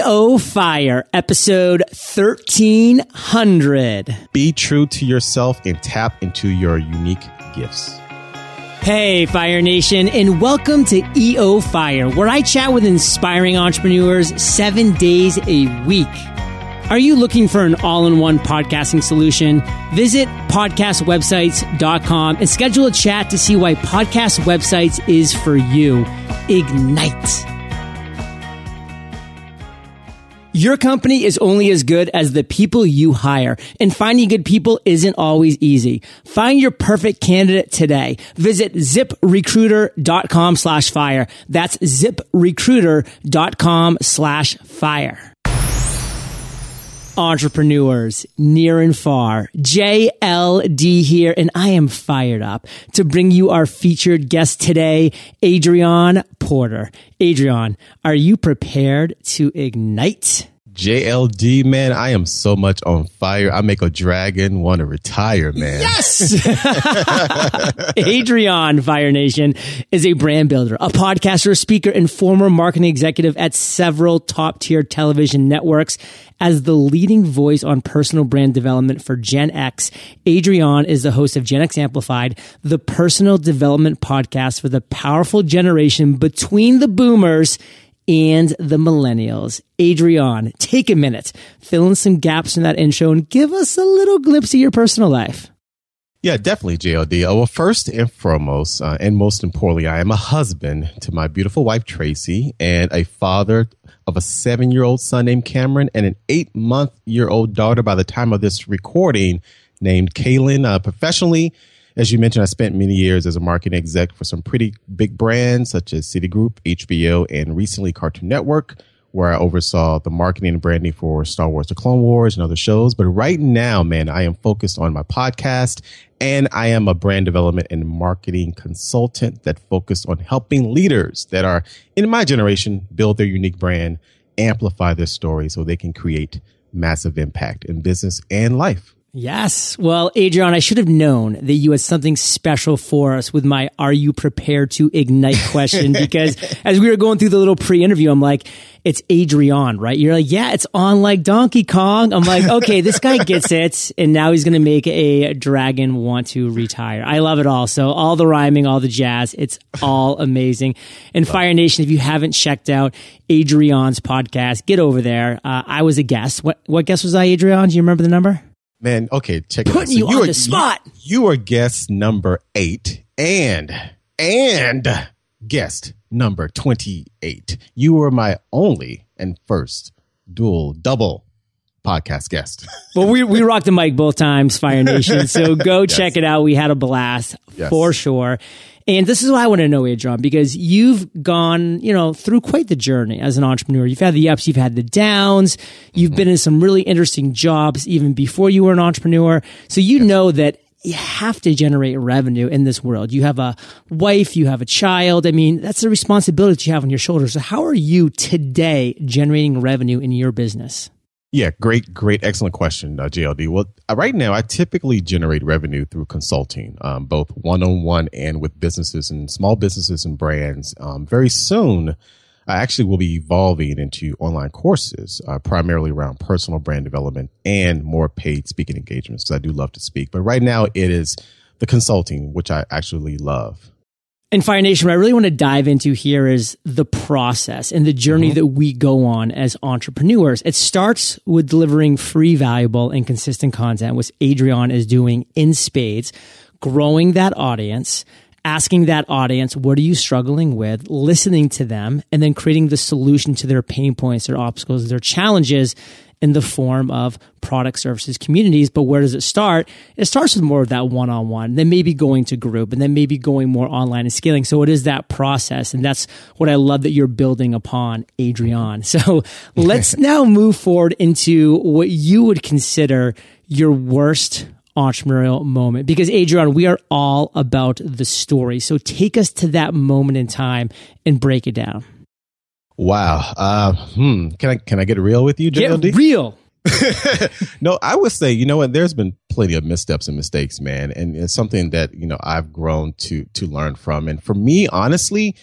EO Fire, episode 1300. Be true to yourself and tap into your unique gifts. Hey, Fire Nation, and welcome to EO Fire, where I chat with inspiring entrepreneurs seven days a week. Are you looking for an all in one podcasting solution? Visit podcastwebsites.com and schedule a chat to see why podcast websites is for you. Ignite. Your company is only as good as the people you hire, and finding good people isn't always easy. Find your perfect candidate today. Visit ziprecruiter.com slash fire. That's ziprecruiter.com slash fire entrepreneurs near and far. JLD here, and I am fired up to bring you our featured guest today, Adrion Porter. Adrion, are you prepared to ignite? JLD, man, I am so much on fire. I make a dragon want to retire, man. Yes! Adrion Fire Nation is a brand builder, a podcaster, a speaker, and former marketing executive at several top tier television networks. As the leading voice on personal brand development for Gen X, Adrion is the host of Gen X Amplified, the personal development podcast for the powerful generation between the boomers and the millennials. Adrion, take a minute, fill in some gaps in that intro and give us a little glimpse of your personal life. Yeah, definitely, JLD. Uh, well, first and foremost, uh, and most importantly, I am a husband to my beautiful wife, Tracy, and a father of a seven year old son named Cameron and an eight month year old daughter by the time of this recording named Kaylin. Uh, professionally, as you mentioned, I spent many years as a marketing exec for some pretty big brands such as Citigroup, HBO, and recently Cartoon Network, where I oversaw the marketing and branding for Star Wars The Clone Wars and other shows. But right now, man, I am focused on my podcast and I am a brand development and marketing consultant that focused on helping leaders that are in my generation build their unique brand, amplify their story so they can create massive impact in business and life. Yes. Well, Adrion, I should have known that you had something special for us with my Are You Prepared to Ignite question because as we were going through the little pre interview, I'm like, it's Adrion, right? You're like, yeah, it's on like Donkey Kong. I'm like, okay, this guy gets it. And now he's going to make a dragon want to retire. I love it all. So all the rhyming, all the jazz, it's all amazing. And Fire Nation, if you haven't checked out Adrion's podcast, get over there. Uh, I was a guest. What, what guest was I, Adrion? Do you remember the number? Man, okay, check Putting it out. So you, you on are, the spot. You, you are guest number eight and, and guest number 28. You were my only and first dual double podcast guest. well, we, we rocked the mic both times, Fire Nation. So go yes. check it out. We had a blast yes. for sure. And this is what I want to know, Adrion, because you've gone, you know, through quite the journey as an entrepreneur. You've had the ups, you've had the downs, you've mm-hmm. been in some really interesting jobs even before you were an entrepreneur. So you yes. know that you have to generate revenue in this world. You have a wife, you have a child. I mean, that's the responsibility that you have on your shoulders. So how are you today generating revenue in your business? Yeah, great, great, excellent question, uh, JLD. Well, uh, right now, I typically generate revenue through consulting, um, both one on one and with businesses and small businesses and brands. Um, very soon, I actually will be evolving into online courses, uh, primarily around personal brand development and more paid speaking engagements because I do love to speak. But right now, it is the consulting, which I actually love. And Fire Nation, what I really want to dive into here is the process and the journey mm-hmm. that we go on as entrepreneurs. It starts with delivering free, valuable, and consistent content, which Adrion is doing in spades, growing that audience, asking that audience, what are you struggling with, listening to them, and then creating the solution to their pain points, their obstacles, their challenges, in the form of product services communities. But where does it start? It starts with more of that one on one, then maybe going to group, and then maybe going more online and scaling. So it is that process. And that's what I love that you're building upon, Adrion. So let's now move forward into what you would consider your worst entrepreneurial moment because Adrion, we are all about the story. So take us to that moment in time and break it down. Wow. Uh, hmm. Can I can I get real with you, JLD? Get real. no, I would say, you know what, there's been plenty of missteps and mistakes, man. And it's something that, you know, I've grown to to learn from. And for me, honestly,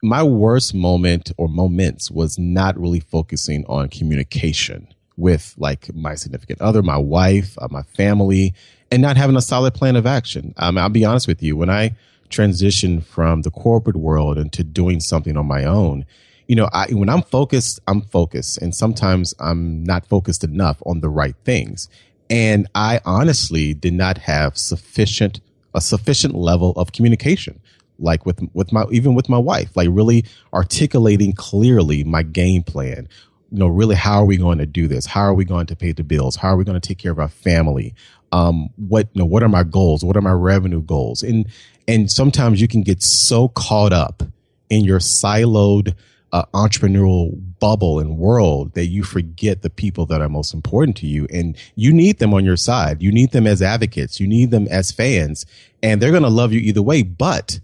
my worst moment or moments was not really focusing on communication with like my significant other, my wife, uh, my family, and not having a solid plan of action. Um, I'll be honest with you. When I transitioned from the corporate world into doing something on my own, you know, I, when I'm focused, I'm focused. And sometimes I'm not focused enough on the right things. And I honestly did not have sufficient, a sufficient level of communication like with with my even with my wife like really articulating clearly my game plan. You know really how are we going to do this? How are we going to pay the bills? How are we going to take care of our family? Um what you know what are my goals? What are my revenue goals? And and sometimes you can get so caught up in your siloed entrepreneurial bubble and world that you forget the people that are most important to you. And you need them on your side. You need them as advocates. You need them as fans and they're going to love you either way. But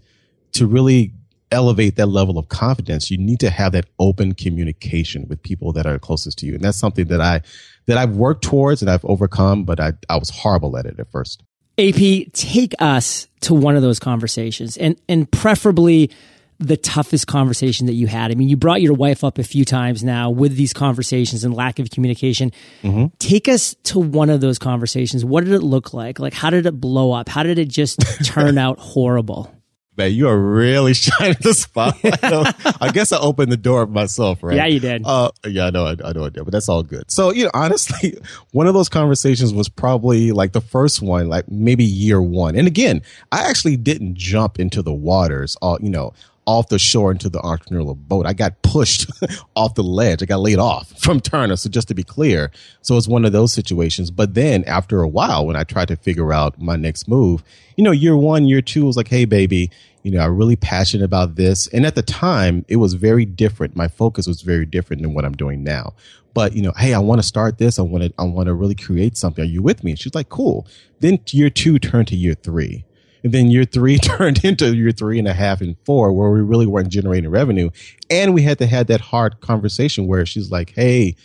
to really elevate that level of confidence, you need to have that open communication with people that are closest to you. And that's something that I, that I've worked towards and I've overcome, but I, I was horrible at it at first. AP, take us to one of those conversations and, and preferably the toughest conversation that you had? I mean, you brought your wife up a few times now with these conversations and lack of communication. Mm-hmm. Take us to one of those conversations. What did it look like? Like, how did it blow up? How did it just turn out horrible? Man, you are really shining the spotlight. I guess I opened the door myself, right? Yeah, you did. Uh, yeah, I know, I, I know I did, but that's all good. So, you know, honestly, one of those conversations was probably like the first one, like maybe year one. And again, I actually didn't jump into the waters, all, you know, off the shore into the entrepreneurial boat. I got pushed off the ledge. I got laid off from Turner. So just to be clear, so it's one of those situations. But then after a while, when I tried to figure out my next move, you know, year one, year two was like, Hey, baby, you know, I'm really passionate about this. And at the time, it was very different. My focus was very different than what I'm doing now. But, you know, hey, I want to start this. I want to, I want to really create something. Are you with me? And she's like, cool. Then year two turned to year three and then year three turned into year three and a half and four where we really weren't generating revenue. And we had to have that hard conversation where she's like, Hey,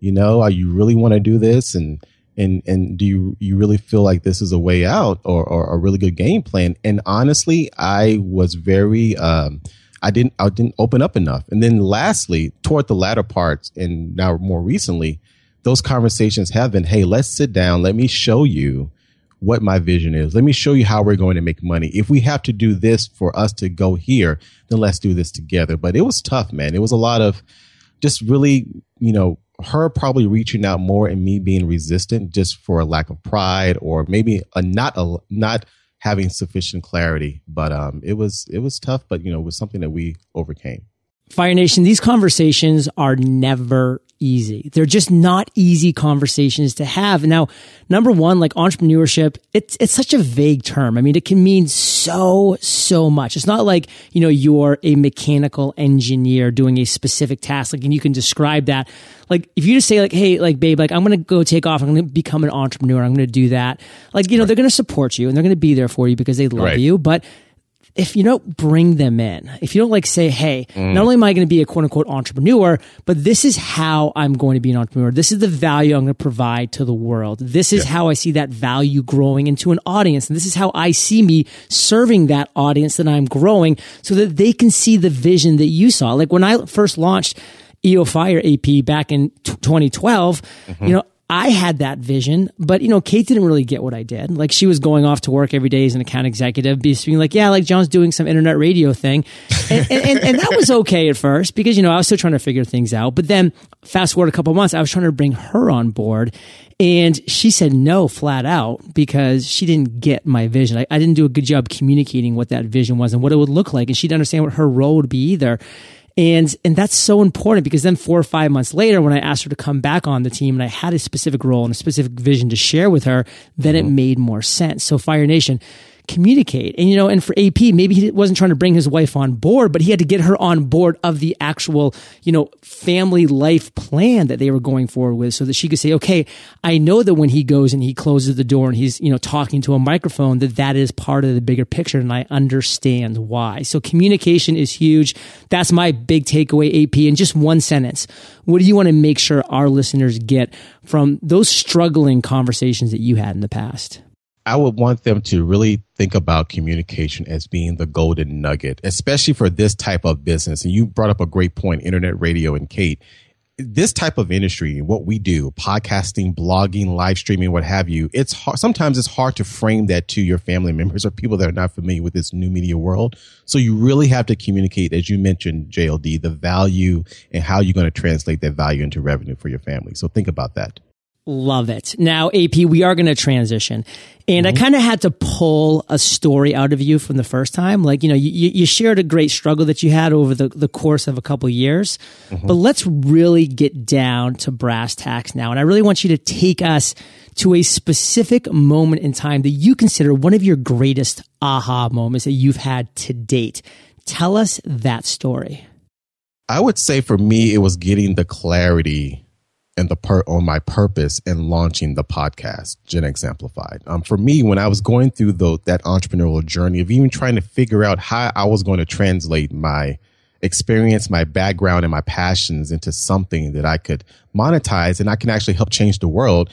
you know, are you really want to do this? And, and, and do you, you really feel like this is a way out or, or a really good game plan? And honestly, I was very, um, I didn't, I didn't open up enough. And then lastly, toward the latter parts and now more recently, those conversations have been, Hey, let's sit down. Let me show you what my vision is. Let me show you how we're going to make money. If we have to do this for us to go here, then let's do this together. But it was tough, man. It was a lot of just really, you know, her probably reaching out more and me being resistant just for a lack of pride or maybe a not a not having sufficient clarity. But um, it was it was tough, but you know, it was something that we overcame. Fire Nation, these conversations are never easy. They're just not easy conversations to have. Now, number one, like entrepreneurship, it's, it's such a vague term. I mean, it can mean so, so much. It's not like, you know, you're a mechanical engineer doing a specific task. Like, and you can describe that. Like, if you just say like, Hey, like, babe, like, I'm going to go take off. I'm going to become an entrepreneur. I'm going to do that. Like, you know, right. they're going to support you and they're going to be there for you because they love right. you. But if you don't bring them in, if you don't like say, hey, mm. not only am I going to be a quote unquote entrepreneur, but this is how I'm going to be an entrepreneur. This is the value I'm going to provide to the world. This is yeah. how I see that value growing into an audience. And this is how I see me serving that audience that I'm growing so that they can see the vision that you saw. Like when I first launched EO Fire AP back in t- 2012, mm-hmm. you know, I had that vision, but you know, Kate didn't really get what I did. Like she was going off to work every day as an account executive, being like, yeah, like John's doing some internet radio thing. And, and, and, and, that was okay at first because, you know, I was still trying to figure things out. But then fast forward a couple months, I was trying to bring her on board and she said no flat out because she didn't get my vision. I, I didn't do a good job communicating what that vision was and what it would look like. And she didn't understand what her role would be either. And, and that's so important because then four or five months later, when I asked her to come back on the team and I had a specific role and a specific vision to share with her, then mm-hmm. it made more sense. So Fire Nation, communicate. And, you know, and for AP, maybe he wasn't trying to bring his wife on board, but he had to get her on board of the actual, you know, family life plan that they were going forward with so that she could say, okay, I know that when he goes and he closes the door and he's, you know, talking to a microphone, that that is part of the bigger picture and I understand why. So communication is huge. That's my big takeaway, AP. In just one sentence, what do you want to make sure our listeners get from those struggling conversations that you had in the past? I would want them to really think about communication as being the golden nugget, especially for this type of business. And you brought up a great point, internet radio and Kate. This type of industry, what we do, podcasting, blogging, live streaming, what have you, it's hard, sometimes it's hard to frame that to your family members or people that are not familiar with this new media world. So you really have to communicate, as you mentioned, JLD, the value and how you're going to translate that value into revenue for your family. So think about that. Love it. Now, AP, we are going to transition. And mm-hmm. I kind of had to pull a story out of you from the first time. Like, you know, you, you shared a great struggle that you had over the, the course of a couple years. Mm-hmm. But let's really get down to brass tacks now. And I really want you to take us to a specific moment in time that you consider one of your greatest aha moments that you've had to date. Tell us that story. I would say for me, it was getting the clarity and the per on my purpose in launching the podcast, Gen X Amplified. Um, for me, when I was going through the, that entrepreneurial journey of even trying to figure out how I was going to translate my experience, my background, and my passions into something that I could monetize and I can actually help change the world,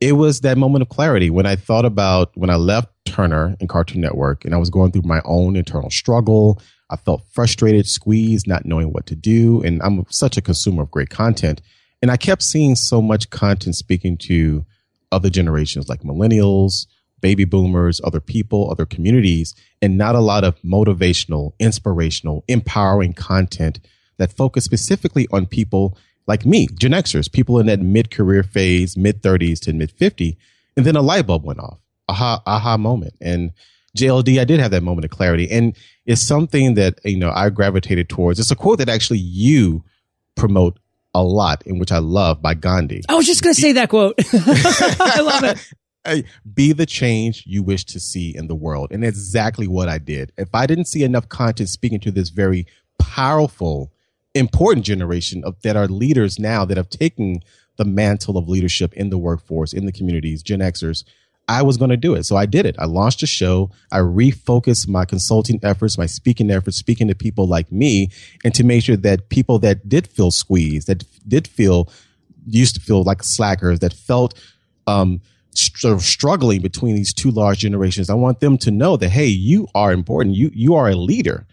it was that moment of clarity when I thought about when I left Turner and Cartoon Network and I was going through my own internal struggle. I felt frustrated, squeezed, not knowing what to do. And I'm such a consumer of great content and I kept seeing so much content speaking to other generations like millennials, baby boomers, other people, other communities, and not a lot of motivational, inspirational, empowering content that focused specifically on people like me, Gen Xers, people in that mid career phase, mid 30s to mid 50. And then a light bulb went off, aha, aha moment. And JLD, I did have that moment of clarity. And it's something that, you know, I gravitated towards. It's a quote that actually you promote a lot, in which I love by Gandhi. I was just going to say that quote. I love it. Be the change you wish to see in the world. And exactly what I did. If I didn't see enough content speaking to this very powerful, important generation of that are leaders now that have taken the mantle of leadership in the workforce, in the communities, Gen Xers, I was going to do it. So I did it. I launched a show. I refocused my consulting efforts, my speaking efforts, speaking to people like me and to make sure that people that did feel squeezed, that did feel, used to feel like slackers, that felt, um, sort of struggling between these two large generations. I want them to know that, hey, you are important. You, you are a leader.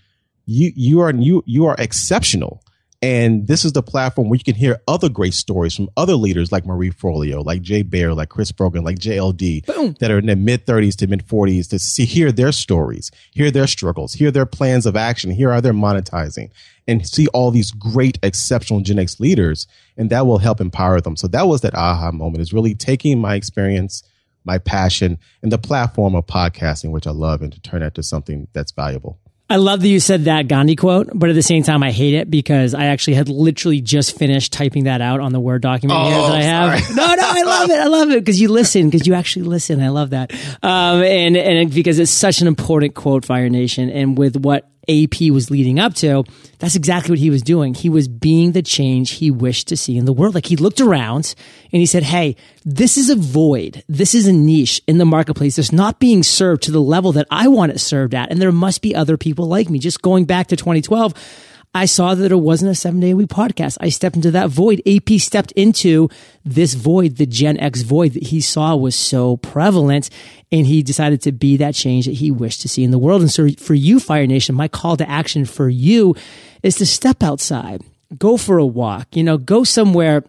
You, you are, you, you are exceptional. And this is the platform where you can hear other great stories from other leaders like Marie Forleo, like Jay Baer, like Chris Brogan, like JLD, Boom. that are in their mid 30s to mid 40s to see, hear their stories, hear their struggles, hear their plans of action, hear how they're monetizing, and see all these great, exceptional Gen X leaders. And that will help empower them. So that was that aha moment is really taking my experience, my passion, and the platform of podcasting, which I love, and to turn that to something that's valuable. I love that you said that Gandhi quote, but at the same time, I hate it because I actually had literally just finished typing that out on the Word document oh, here that I have. Sorry. No, no, I love it. I love it because you listen, because you actually listen. I love that. Um, and, and because it's such an important quote, Fire Nation. And with what AP was leading up to, that's exactly what he was doing. He was being the change he wished to see in the world. Like he looked around and he said, Hey, this is a void. This is a niche in the marketplace that's not being served to the level that I want it served at. And there must be other people like me. Just going back to 2012, I saw that it wasn't a seven day a week podcast. I stepped into that void. AP stepped into this void, the Gen X void that he saw was so prevalent. And he decided to be that change that he wished to see in the world. And so for you, Fire Nation, my call to action for you is to step outside, go for a walk, you know, go somewhere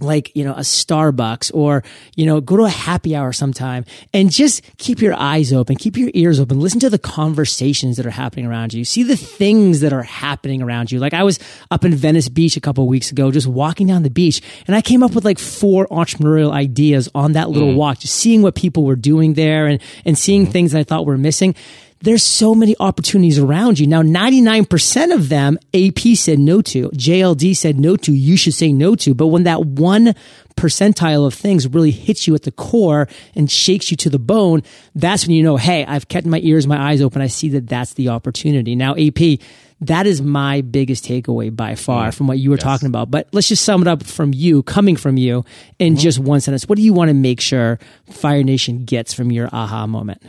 like, you know, a Starbucks or, you know, go to a happy hour sometime and just keep your eyes open, keep your ears open, listen to the conversations that are happening around you, see the things that are happening around you. Like I was up in Venice Beach a couple weeks ago, just walking down the beach and I came up with like four entrepreneurial ideas on that little mm. walk, just seeing what people were doing there and, and seeing mm. things that I thought were missing there's so many opportunities around you. Now, 99% of them AP said no to, JLD said no to, you should say no to. But when that one percentile of things really hits you at the core and shakes you to the bone, that's when you know, hey, I've kept my ears, my eyes open. I see that that's the opportunity. Now, AP, that is my biggest takeaway by far mm. from what you were yes. talking about. But let's just sum it up from you, coming from you, in mm-hmm. just one sentence. What do you want to make sure Fire Nation gets from your aha moment?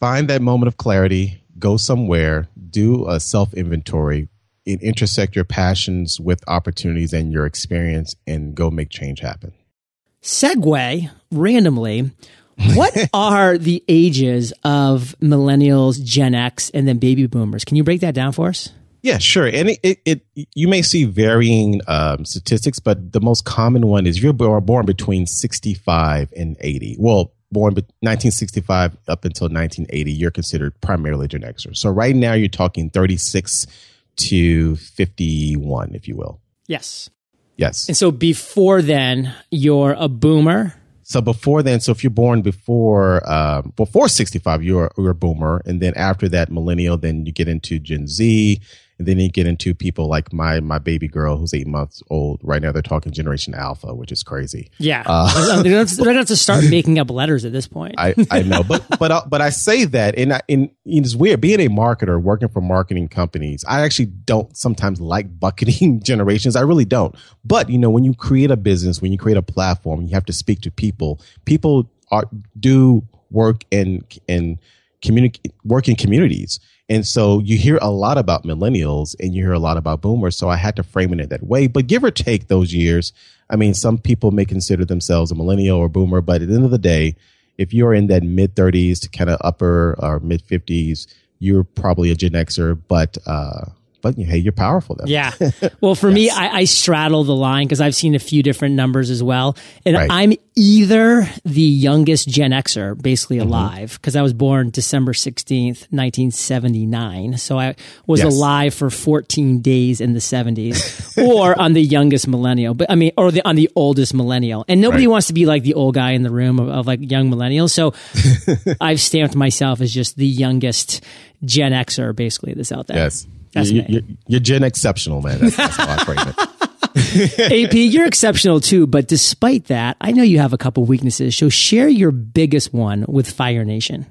Find that moment of clarity, go somewhere, do a self inventory, intersect your passions with opportunities and your experience, and go make change happen. Segue randomly. what are the ages of millennials, Gen X, and then baby boomers? Can you break that down for us? Yeah, sure. And it, it, it you may see varying um, statistics, but the most common one is you're born between 65 and 80. Well, born but 1965 up until 1980, you're considered primarily Gen Xer. So right now you're talking 36 to 51, if you will. Yes. Yes. And so before then, you're a boomer. So before then, so if you're born before um, before 65, you're you're a boomer, and then after that, millennial. Then you get into Gen Z, and then you get into people like my my baby girl who's eight months old right now. They're talking Generation Alpha, which is crazy. Yeah, uh, they're going to have to start making up letters at this point. I, I know, but but uh, but I say that, and, I, and it's weird being a marketer working for marketing companies. I actually don't sometimes like bucketing generations. I really don't. But you know, when you create a business, when you create a platform, you have to speak to people. People are do work in in communicate work in communities and so you hear a lot about millennials and you hear a lot about boomers. So I had to frame it in that way. But give or take those years, I mean, some people may consider themselves a millennial or boomer, but at the end of the day, if you're in that mid 30s to kind of upper or mid 50s, you're probably a Gen Xer. But uh, but hey, you're powerful. Though. Yeah. Well, for yes. me, I, I, straddle the line because I've seen a few different numbers as well, and right. I'm either the youngest Gen Xer, basically mm-hmm. alive, because I was born December sixteenth, nineteen seventy nine. So I was yes. alive for fourteen days in the seventies, or on the youngest millennial, but I mean, or the on the oldest millennial. And nobody right. wants to be like the old guy in the room of, of like young millennials. So I've stamped myself as just the youngest Gen Xer, basically, that's out there. Yes. That's you, you're, you're Gen exceptional, man. That's, that's how I frame it. AP, you're exceptional too, but despite that, I know you have a couple weaknesses. So share your biggest one with Fire Nation.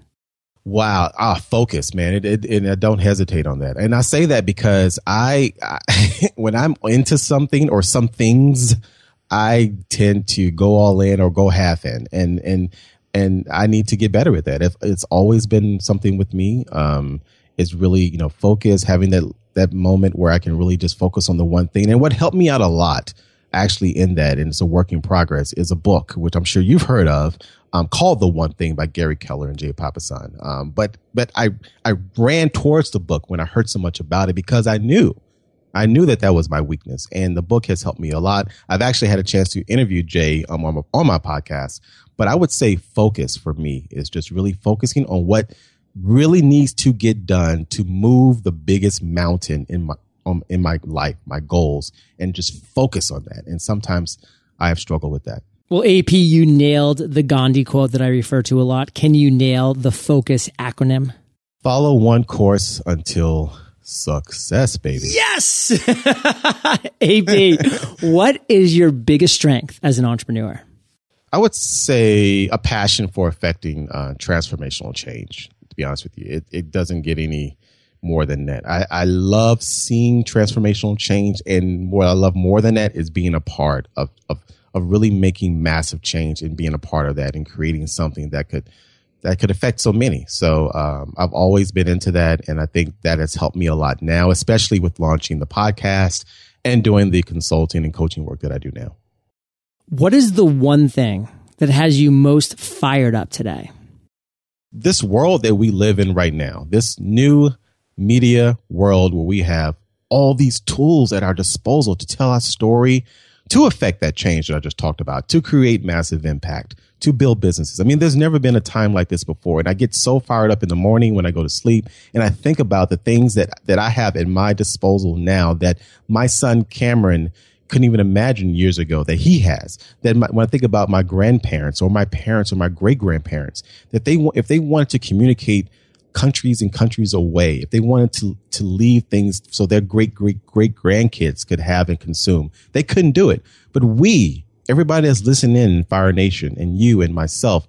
Wow, ah, focus, man. It, it, and I don't hesitate on that. And I say that because I, I when I'm into something or some things, I tend to go all in or go half in, and and and I need to get better at that. If it's always been something with me. Um, is really, you know, focus, having that that moment where I can really just focus on the one thing. And what helped me out a lot actually in that, and it's a work in progress, is a book, which I'm sure you've heard of, um, called The One Thing by Gary Keller and Jay Papasan. Um, but but I I ran towards the book when I heard so much about it because I knew I knew that that was my weakness, and the book has helped me a lot. I've actually had a chance to interview Jay um, on, my, on my podcast, but I would say focus for me is just really focusing on what really needs to get done to move the biggest mountain in my um, in my life, my goals, and just focus on that. And sometimes I have struggled with that. Well, AP, you nailed the Gandhi quote that I refer to a lot. Can you nail the focus acronym? Follow one course until success, baby. Yes! AP, what is your biggest strength as an entrepreneur? I would say a passion for affecting uh, transformational change to be honest with you. It, it doesn't get any more than that. I, I love seeing transformational change. And what I love more than that is being a part of, of, of really making massive change and being a part of that and creating something that could, that could affect so many. So, um, I've always been into that. And I think that has helped me a lot now, especially with launching the podcast and doing the consulting and coaching work that I do now. What is the one thing that has you most fired up today? This world that we live in right now, this new media world where we have all these tools at our disposal to tell our story, to affect that change that I just talked about, to create massive impact, to build businesses. I mean, there's never been a time like this before. And I get so fired up in the morning when I go to sleep and I think about the things that, that I have at my disposal now that my son Cameron couldn't even imagine years ago that he has. That my, when I think about my grandparents or my parents or my great grandparents, that they if they wanted to communicate countries and countries away, if they wanted to to leave things so their great great great grandkids could have and consume, they couldn't do it. But we, everybody that's listening in Fire Nation, and you and myself,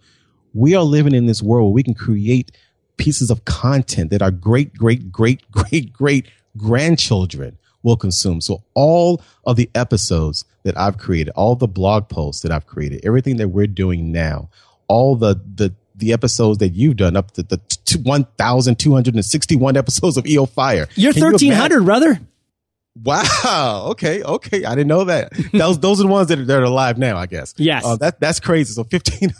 we are living in this world where we can create pieces of content that our great great great great great grandchildren will consume. So all of the episodes that I've created, all the blog posts that I've created, everything that we're doing now, all the, the, the episodes that you've done up to the 1,261 episodes of EO Fire. You're 1,300, you brother. Wow. Okay. Okay. I didn't know that. Those, those are the ones that are, that are alive now, I guess. Yes. Uh, that, that's crazy. So 1,500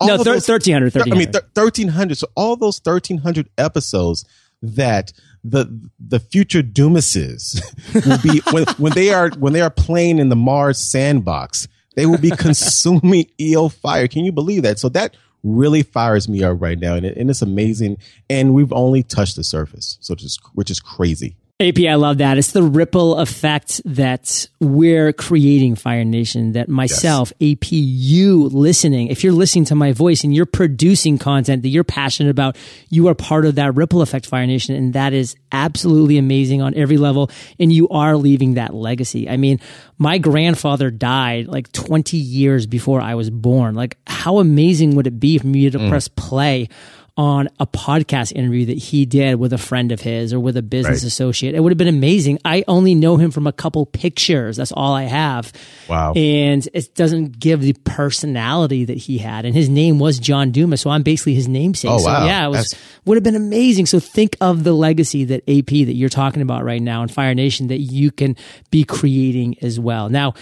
all no, thir- those- 1300, I mean, th- 1300. So all those 1300 episodes that the the future Dumases will be when when they are when they are playing in the Mars sandbox, they will be consuming EO fire. Can you believe that? So that really fires me up right now, and, it, and it's amazing. And we've only touched the surface, so is which is crazy. AP, I love that. It's the ripple effect that we're creating, Fire Nation, that myself, AP, you listening, if you're listening to my voice and you're producing content that you're passionate about, you are part of that ripple effect, Fire Nation. And that is absolutely amazing on every level. And you are leaving that legacy. I mean, my grandfather died like 20 years before I was born. Like, how amazing would it be for me to mm. press play on a podcast interview that he did with a friend of his or with a business Right. associate. It would have been amazing. I only know him from a couple pictures. That's all I have. Wow. And it doesn't give the personality that he had. And his name was John Dumas. So I'm basically his namesake. Oh, so wow. yeah, it was, That's- would have been amazing. So think of the legacy that AP that you're talking about right now in Fire Nation that you can be creating as well. Now,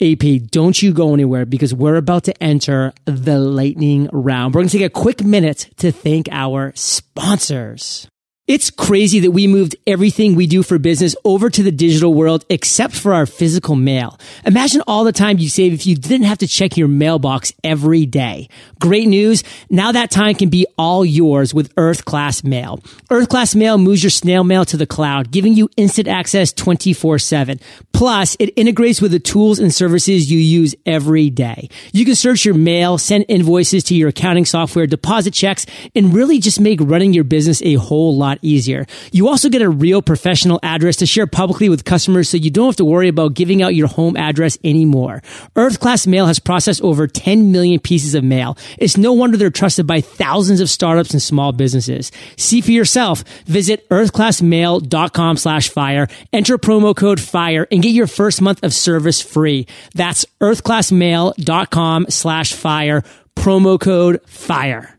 AP, don't you go anywhere because we're about to enter the lightning round. We're going to take a quick minute to thank our sponsors. It's crazy that we moved everything we do for business over to the digital world except for our physical mail. Imagine all the time you save if you didn't have to check your mailbox every day. Great news. Now that time can be all yours with Earth Class Mail. Earth Class Mail moves your snail mail to the cloud, giving you instant access 24 7. Plus, it integrates with the tools and services you use every day. You can search your mail, send invoices to your accounting software, deposit checks, and really just make running your business a whole lot easier. You also get a real professional address to share publicly with customers so you don't have to worry about giving out your home address anymore. Earth Class Mail has processed over 10 million pieces of mail. It's no wonder they're trusted by thousands of startups and small businesses. See for yourself. Visit earthclassmail.com slash fire, enter promo code FIRE, and get your first month of service free. That's earthclassmail.com slash fire, promo code FIRE.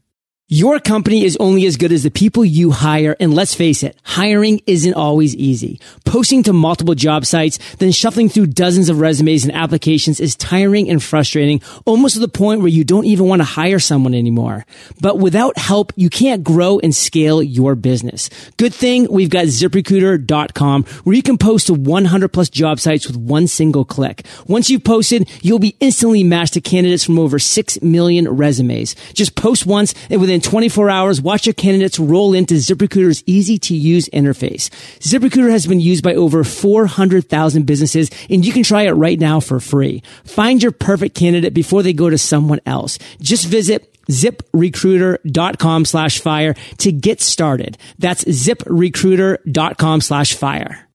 Your company is only as good as the people you hire. And let's face it, hiring isn't always easy. Posting to multiple job sites, then shuffling through dozens of resumes and applications is tiring and frustrating, almost to the point where you don't even want to hire someone anymore. But without help, you can't grow and scale your business. Good thing we've got ziprecruiter.com where you can post to 100 plus job sites with one single click. Once you've posted, you'll be instantly matched to candidates from over 6 million resumes. Just post once and within 24 hours, watch your candidates roll into ZipRecruiter's easy to use interface. ZipRecruiter has been used by over 400,000 businesses and you can try it right now for free. Find your perfect candidate before they go to someone else. Just visit ziprecruiter.com slash fire to get started. That's ziprecruiter.com slash fire.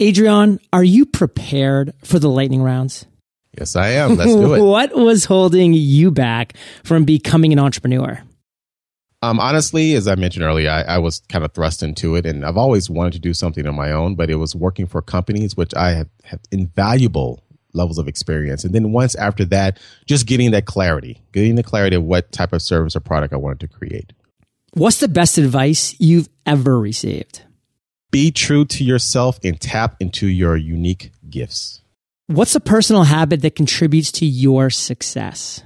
Adrion, are you prepared for the lightning rounds? Yes, I am. Let's do it. What was holding you back from becoming an entrepreneur? Um, honestly, as I mentioned earlier, I, I was kind of thrust into it, and I've always wanted to do something on my own, but it was working for companies, which I have, have invaluable levels of experience. And then once after that, just getting that clarity, getting the clarity of what type of service or product I wanted to create. What's the best advice you've ever received? Be true to yourself and tap into your unique gifts. What's a personal habit that contributes to your success?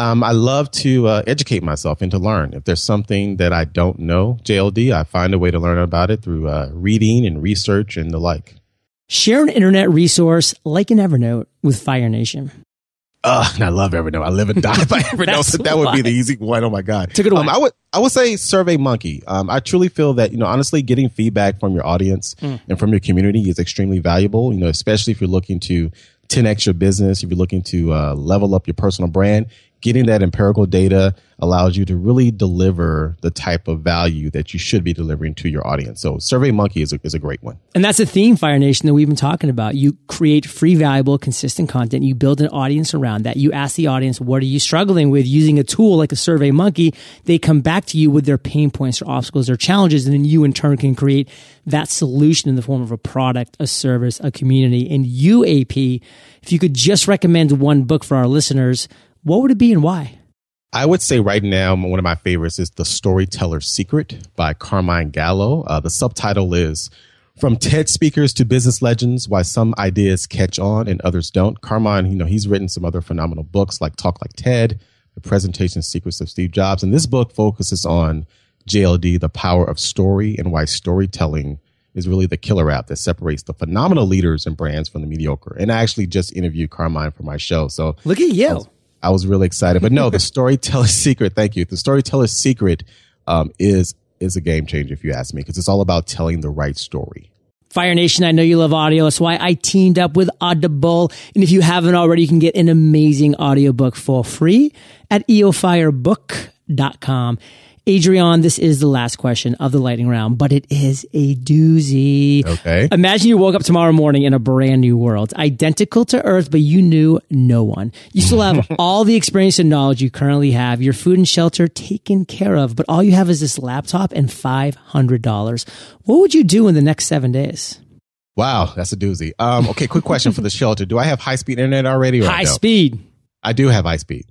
Um, I love to uh, educate myself and to learn. If there's something that I don't know, JLD, I find a way to learn about it through uh, reading and research and the like. Share an internet resource like an Evernote with Fire Nation. Uh, and I love Evernote. I live and die by Evernote. So that would be the easy one. Oh my god, Took it away. Um, I would I would say Survey Monkey. Um, I truly feel that you know honestly, getting feedback from your audience Mm. and from your community is extremely valuable. You know, especially if you're looking to 10x your business, if you're looking to uh, level up your personal brand. Getting that empirical data allows you to really deliver the type of value that you should be delivering to your audience. So, Survey Monkey is a, is a great one. And that's a theme, Fire Nation, that we've been talking about. You create free, valuable, consistent content. You build an audience around that. You ask the audience, what are you struggling with using a tool like a Survey Monkey? They come back to you with their pain points or obstacles or challenges. And then you in turn can create that solution in the form of a product, a service, a community. And UAP, if you could just recommend one book for our listeners, what would it be and why? I would say right now, one of my favorites is The Storyteller's Secret by Carmine Gallo. Uh, the subtitle is From TED Speakers to Business Legends Why Some Ideas Catch On and Others Don't. Carmine, you know, he's written some other phenomenal books like Talk Like TED, The Presentation Secrets of Steve Jobs. And this book focuses on JLD, the power of story and why storytelling is really the killer app that separates the phenomenal leaders and brands from the mediocre. And I actually just interviewed Carmine for my show. So look at you. I was, really excited. But no, the storyteller's secret, thank you. The storyteller's secret um, is is a game changer if you ask me, because it's all about telling the right story. Fire Nation, I know you love audio. That's why I teamed up with Audible. And if you haven't already, you can get an amazing audiobook for free at eofirebook.com. Adrion, this is the last question of the lightning round, but it is a doozy. Okay. Imagine you woke up tomorrow morning in a brand new world, identical to Earth, but you knew no one. You still have all the experience and knowledge you currently have, your food and shelter taken care of, but all you have is this laptop and $500. What would you do in the next seven days? Wow, that's a doozy. Um, okay, quick question for the shelter. Do I have high speed internet already? high no? speed. I do have high speed.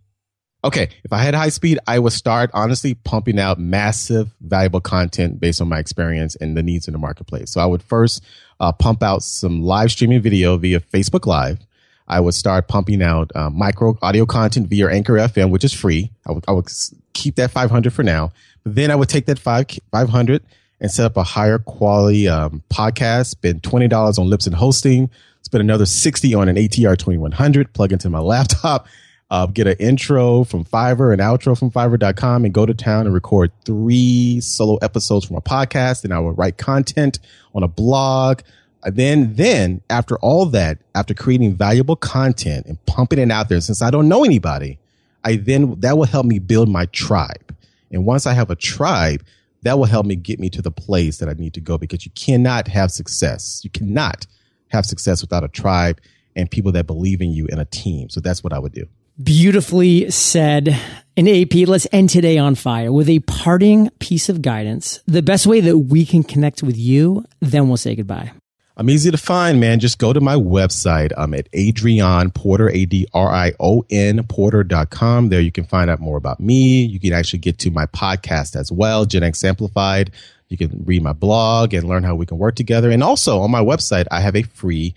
Okay, if I had high speed, I would start honestly pumping out massive, valuable content based on my experience and the needs in the marketplace. So I would first uh, pump out some live streaming video via Facebook Live. I would start pumping out uh, micro audio content via Anchor FM, which is free. I would, I would keep that 500 for now. But then I would take that five, 500 and set up a higher quality um, podcast, spend $20 on Libsyn hosting, spend another 60 on an ATR 2100, plug into my laptop uh, get an intro from Fiverr, an outro from Fiverr.com, and go to town and record three solo episodes from a podcast. And I will write content on a blog. And then, then after all that, after creating valuable content and pumping it out there, since I don't know anybody, I then that will help me build my tribe. And once I have a tribe, that will help me get me to the place that I need to go because you cannot have success. You cannot have success without a tribe and people that believe in you and a team. So that's what I would do. Beautifully said. In AP, let's end today on fire with a parting piece of guidance. The best way that we can connect with you, then we'll say goodbye. I'm easy to find, man. Just go to my website. I'm at Adrion Porter, A-D-R-I-O-N Porter.com. There you can find out more about me. You can actually get to my podcast as well, Gen X Amplified. You can read my blog and learn how we can work together. And also on my website, I have a free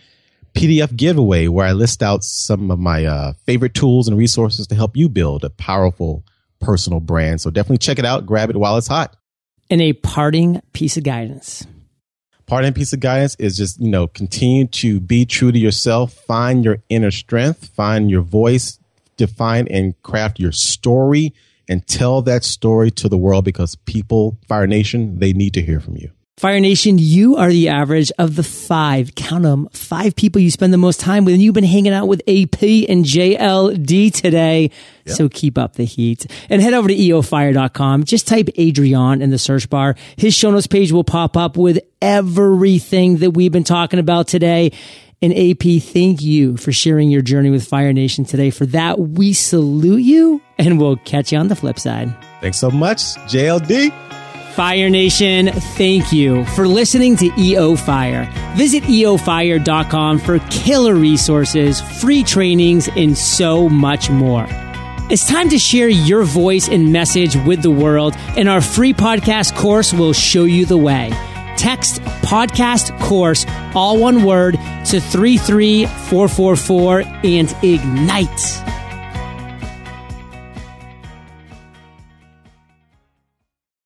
PDF giveaway where I list out some of my uh, favorite tools and resources to help you build a powerful personal brand. So definitely check it out. Grab it while it's hot. And a parting piece of guidance. Parting piece of guidance is just, you know, continue to be true to yourself, find your inner strength, find your voice, define and craft your story and tell that story to the world because people, Fire Nation, they need to hear from you. Fire Nation, you are the average of the five, count them, five people you spend the most time with. And you've been hanging out with AP and JLD today. Yep. So keep up the heat and head over to eofire.com. Just type Adrion in the search bar. His show notes page will pop up with everything that we've been talking about today. And AP, thank you for sharing your journey with Fire Nation today. For that, we salute you and we'll catch you on the flip side. Thanks so much, JLD. Fire Nation, thank you for listening to EO Fire. Visit eofire.com for killer resources, free trainings, and so much more. It's time to share your voice and message with the world, and our free podcast course will show you the way. Text podcast course, all one word, to 33444 and ignite.